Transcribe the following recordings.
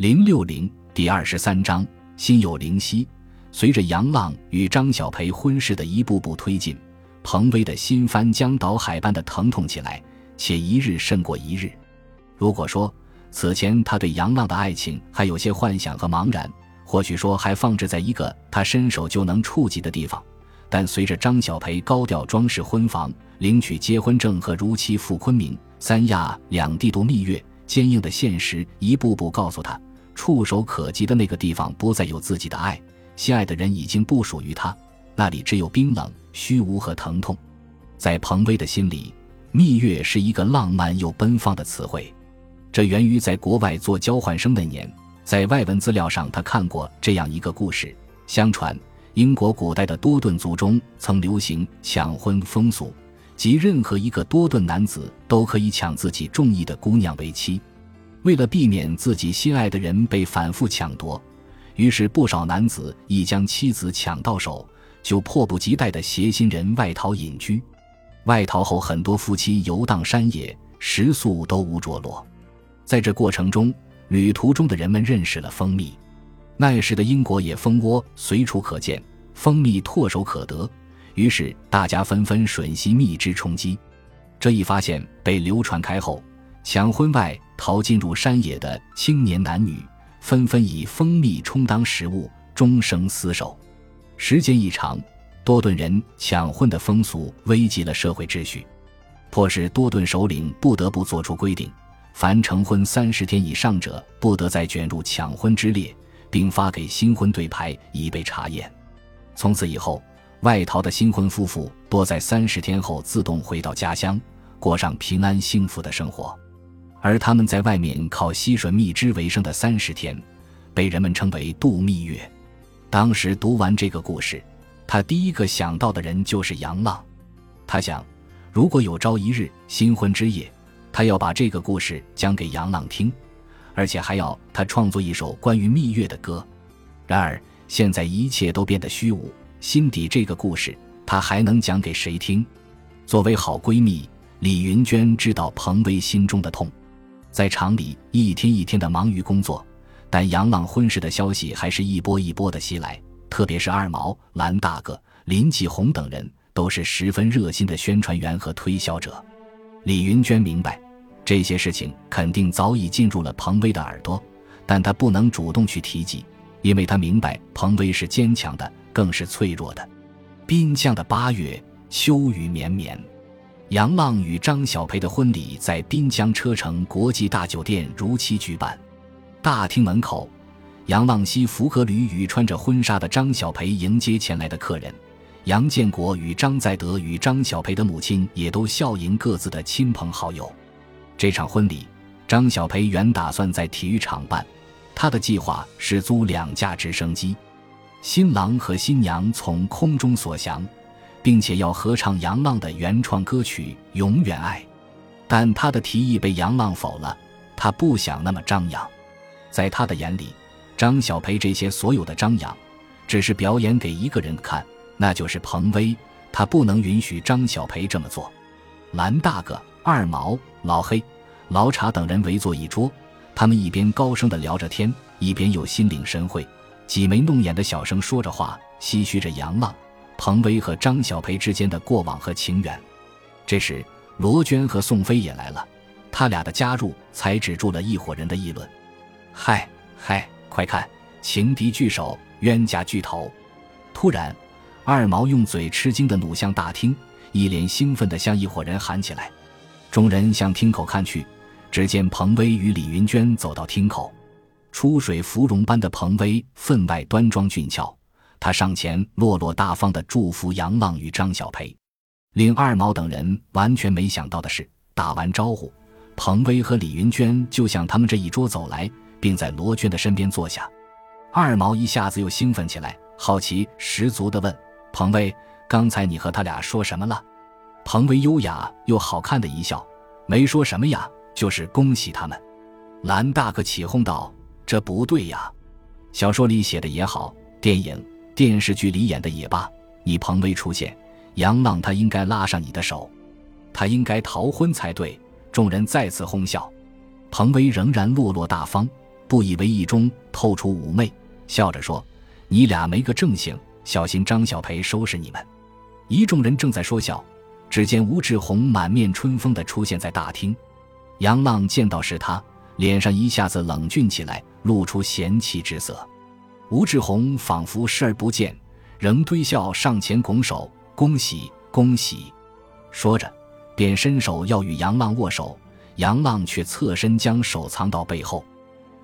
零六零第二十三章，心有灵犀。随着杨浪与张小培婚事的一步步推进，彭威的心翻江倒海般的疼痛起来，且一日胜过一日。如果说此前他对杨浪的爱情还有些幻想和茫然，或许说还放置在一个他伸手就能触及的地方，但随着张小培高调装饰婚房、领取结婚证和如期赴昆明、三亚两地度蜜月，坚硬的现实一步步告诉他，触手可及的那个地方不再有自己的爱，心爱的人已经不属于他，那里只有冰冷、虚无和疼痛。在彭威的心里，蜜月是一个浪漫又奔放的词汇。这源于在国外做交换生那年，在外文资料上他看过这样一个故事：相传英国古代的多顿族中曾流行抢婚风俗，即任何一个多顿男子都可以抢自己中意的姑娘为妻。为了避免自己心爱的人被反复抢夺，于是不少男子一将妻子抢到手，就迫不及待地携新人外逃隐居。外逃后，很多夫妻游荡山野，食宿都无着落。在这过程中，旅途中的人们认识了蜂蜜。那时的英国野蜂窝随处可见，蜂蜜唾手可得，于是大家纷纷吮吸蜜汁充饥。这一发现被流传开后，抢婚外逃进入山野的青年男女纷纷以蜂蜜充当食物，终生厮守。时间一长，多顿人抢婚的风俗危及了社会秩序，迫使多顿首领不得不做出规定。凡成婚三十天以上者，不得再卷入抢婚之列，并发给新婚对牌以备查验。从此以后，外逃的新婚夫妇多在三十天后自动回到家乡，过上平安幸福的生活。而他们在外面靠吸吮蜜汁为生的三十天，被人们称为度蜜月。当时读完这个故事，他第一个想到的人就是杨浪。他想，如果有朝一日新婚之夜，他要把这个故事讲给杨浪听，而且还要他创作一首关于蜜月的歌。然而现在一切都变得虚无，心底这个故事他还能讲给谁听？作为好闺蜜，李云娟知道彭威心中的痛，在厂里一天一天的忙于工作，但杨浪婚事的消息还是一波一波的袭来，特别是二毛、蓝大哥、林继红等人都是十分热心的宣传员和推销者。李云娟明白，这些事情肯定早已进入了彭威的耳朵，但她不能主动去提及，因为她明白彭威是坚强的，更是脆弱的。滨江的八月，秋雨绵绵，杨浪与张小培的婚礼在滨江车城国际大酒店如期举办。大厅门口，杨浪西服革履与穿着婚纱的张小培迎接前来的客人。杨建国与张在德与张小培的母亲也都笑迎各自的亲朋好友。这场婚礼，张小培原打算在体育场办，他的计划是租两架直升机，新郎和新娘从空中所降，并且要合唱杨浪的原创歌曲《永远爱》。但他的提议被杨浪否了，他不想那么张扬。在他的眼里，张小培这些所有的张扬，只是表演给一个人看。那就是彭威，他不能允许张小培这么做。蓝大哥、二毛、老黑、老查等人围坐一桌，他们一边高声的聊着天，一边又心领神会，挤眉弄眼的小声说着话，唏嘘着杨浪、彭威和张小培之间的过往和情缘。这时，罗娟和宋飞也来了，他俩的加入才止住了一伙人的议论。嗨嗨，快看，情敌聚首，冤家聚头！突然。二毛用嘴吃惊的努向大厅，一脸兴奋地向一伙人喊起来。众人向厅口看去，只见彭威与李云娟走到厅口。出水芙蓉般的彭威分外端庄俊俏，他上前落落大方地祝福杨浪与张小培。令二毛等人完全没想到的是，打完招呼，彭威和李云娟就向他们这一桌走来，并在罗娟的身边坐下。二毛一下子又兴奋起来，好奇十足地问。彭威，刚才你和他俩说什么了？彭威优雅又好看的一笑，没说什么呀，就是恭喜他们。蓝大哥起哄道：“这不对呀，小说里写的也好，电影、电视剧里演的也罢，你彭威出现，杨浪他应该拉上你的手，他应该逃婚才对。”众人再次哄笑。彭威仍然落落大方，不以为意中透出妩媚，笑着说：“你俩没个正形，小心张小培收拾你们。”一众人正在说笑，只见吴志宏满面春风地出现在大厅。杨浪见到是他，脸上一下子冷峻起来，露出嫌弃之色。吴志宏仿佛视而不见，仍堆笑上前拱手：“恭喜恭喜！”说着，便伸手要与杨浪握手，杨浪却侧身将手藏到背后。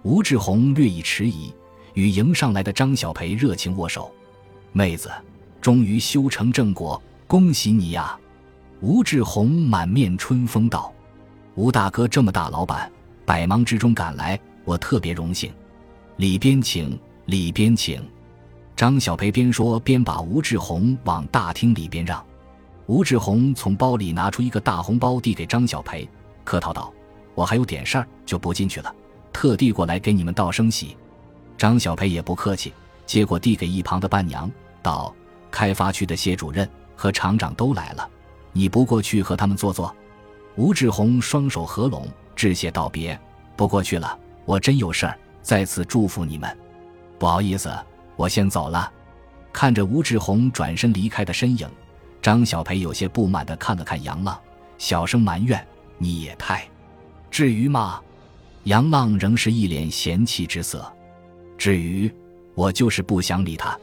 吴志宏略一迟疑，与迎上来的张小培热情握手：“妹子。”终于修成正果，恭喜你呀！吴志宏满面春风道：“吴大哥这么大老板，百忙之中赶来，我特别荣幸。里边请，里边请。”张小培边说边把吴志宏往大厅里边让。吴志宏从包里拿出一个大红包递给张小培，客套道：“我还有点事儿，就不进去了，特地过来给你们道声喜。”张小培也不客气，接过递给一旁的伴娘，道。开发区的谢主任和厂长都来了，你不过去和他们坐坐？吴志宏双手合拢，致谢道别：“不过去了，我真有事儿，在此祝福你们。不好意思，我先走了。”看着吴志宏转身离开的身影，张小培有些不满地看了看杨浪，小声埋怨：“你也太……至于吗？”杨浪仍是一脸嫌弃之色：“至于，我就是不想理他。”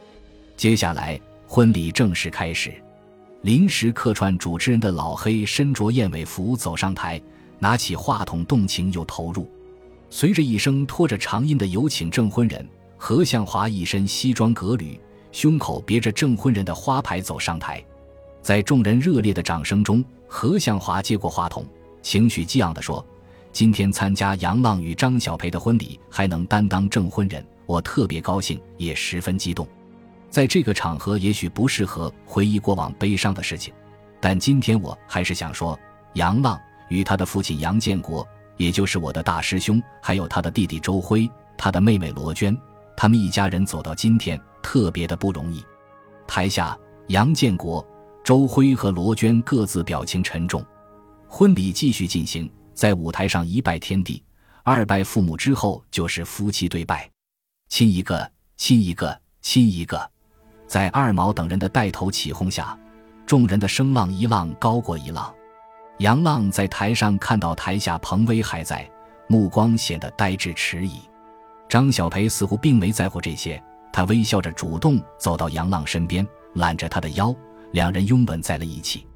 接下来。婚礼正式开始，临时客串主持人的老黑身着燕尾服走上台，拿起话筒，动情又投入。随着一声拖着长音的“有请证婚人”，何向华一身西装革履，胸口别着证婚人的花牌走上台。在众人热烈的掌声中，何向华接过话筒，情绪激昂地说：“今天参加杨浪与张小培的婚礼，还能担当证婚人，我特别高兴，也十分激动。”在这个场合，也许不适合回忆过往悲伤的事情，但今天我还是想说，杨浪与他的父亲杨建国，也就是我的大师兄，还有他的弟弟周辉，他的妹妹罗娟，他们一家人走到今天，特别的不容易。台下，杨建国、周辉和罗娟各自表情沉重。婚礼继续进行，在舞台上一拜天地，二拜父母之后，就是夫妻对拜，亲一个，亲一个，亲一个。在二毛等人的带头起哄下，众人的声浪一浪高过一浪。杨浪在台上看到台下彭威还在，目光显得呆滞迟疑。张小培似乎并没在乎这些，他微笑着主动走到杨浪身边，揽着他的腰，两人拥吻在了一起。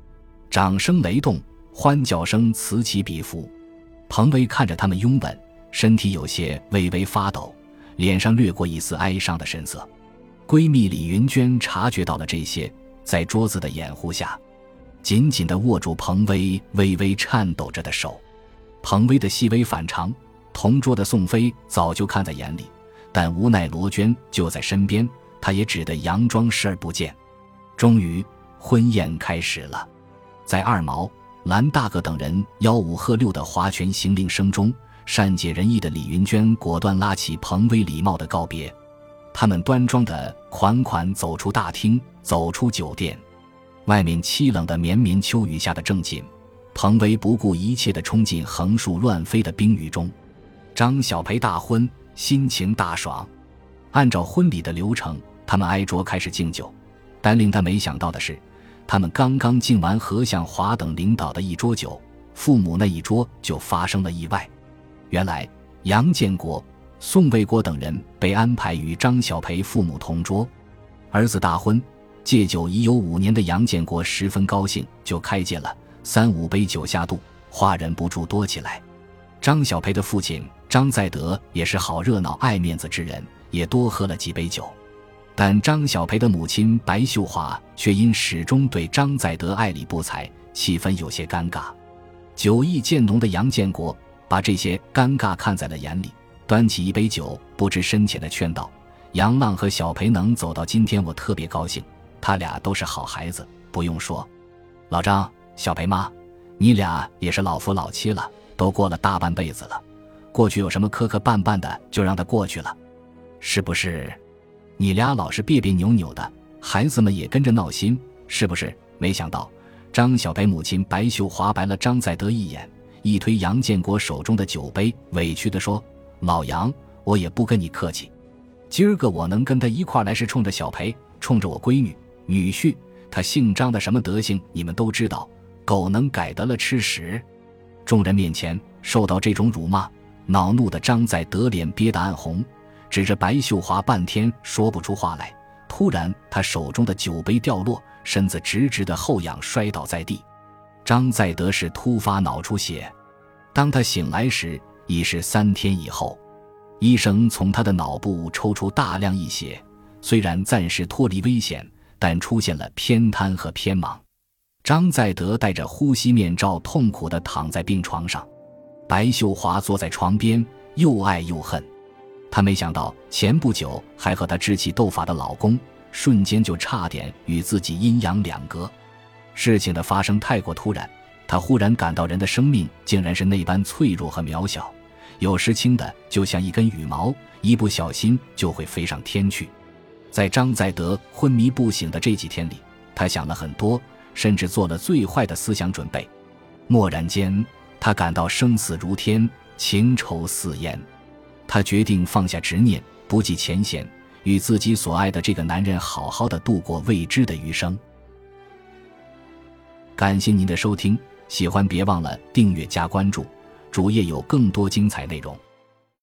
掌声雷动，欢叫声此起彼伏。彭威看着他们拥吻，身体有些微微发抖，脸上掠过一丝哀伤的神色。闺蜜李云娟察觉到了这些，在桌子的掩护下，紧紧地握住彭威微微颤抖着的手。彭威的细微反常，同桌的宋飞早就看在眼里，但无奈罗娟就在身边，他也只得佯装视而不见。终于，婚宴开始了，在二毛、蓝大哥等人吆五喝六的划拳行令声中，善解人意的李云娟果断拉起彭威，礼貌的告别。他们端庄的款款走出大厅，走出酒店。外面凄冷的绵绵秋雨下的正紧，彭威不顾一切地冲进横竖乱飞的冰雨中。张小培大婚，心情大爽。按照婚礼的流程，他们挨桌开始敬酒。但令他没想到的是，他们刚刚敬完何向华等领导的一桌酒，父母那一桌就发生了意外。原来杨建国。宋卫国等人被安排与张小培父母同桌，儿子大婚，戒酒已有五年的杨建国十分高兴，就开戒了三五杯酒下肚，话忍不住多起来。张小培的父亲张在德也是好热闹、爱面子之人，也多喝了几杯酒。但张小培的母亲白秀华却因始终对张在德爱理不睬，气氛有些尴尬。酒意渐浓的杨建国把这些尴尬看在了眼里。端起一杯酒，不知深浅的劝道：“杨浪和小培能走到今天，我特别高兴。他俩都是好孩子，不用说。老张、小培妈，你俩也是老夫老妻了，都过了大半辈子了。过去有什么磕磕绊绊的，就让他过去了，是不是？你俩老是别别扭扭的，孩子们也跟着闹心，是不是？”没想到，张小培母亲白秀华白了张再德一眼，一推杨建国手中的酒杯，委屈地说。老杨，我也不跟你客气。今儿个我能跟他一块来，是冲着小裴，冲着我闺女、女婿。他姓张的什么德行，你们都知道。狗能改得了吃屎？众人面前受到这种辱骂，恼怒的张在德脸憋得暗红，指着白秀华半天说不出话来。突然，他手中的酒杯掉落，身子直直的后仰，摔倒在地。张在德是突发脑出血，当他醒来时，已是三天以后。医生从他的脑部抽出大量一血，虽然暂时脱离危险，但出现了偏瘫和偏盲。张在德戴着呼吸面罩，痛苦地躺在病床上。白秀华坐在床边，又爱又恨。她没想到前不久还和她志气斗法的老公，瞬间就差点与自己阴阳两隔。事情的发生太过突然，她忽然感到人的生命竟然是那般脆弱和渺小，有时轻的就像一根羽毛，一不小心就会飞上天去。在张在德昏迷不醒的这几天里，她想了很多。甚至做了最坏的思想准备，蓦然间，他感到生死如天，情仇似烟。他决定放下执念，不计前嫌，与自己所爱的这个男人好好的度过未知的余生。感谢您的收听，喜欢别忘了订阅加关注，主页有更多精彩内容。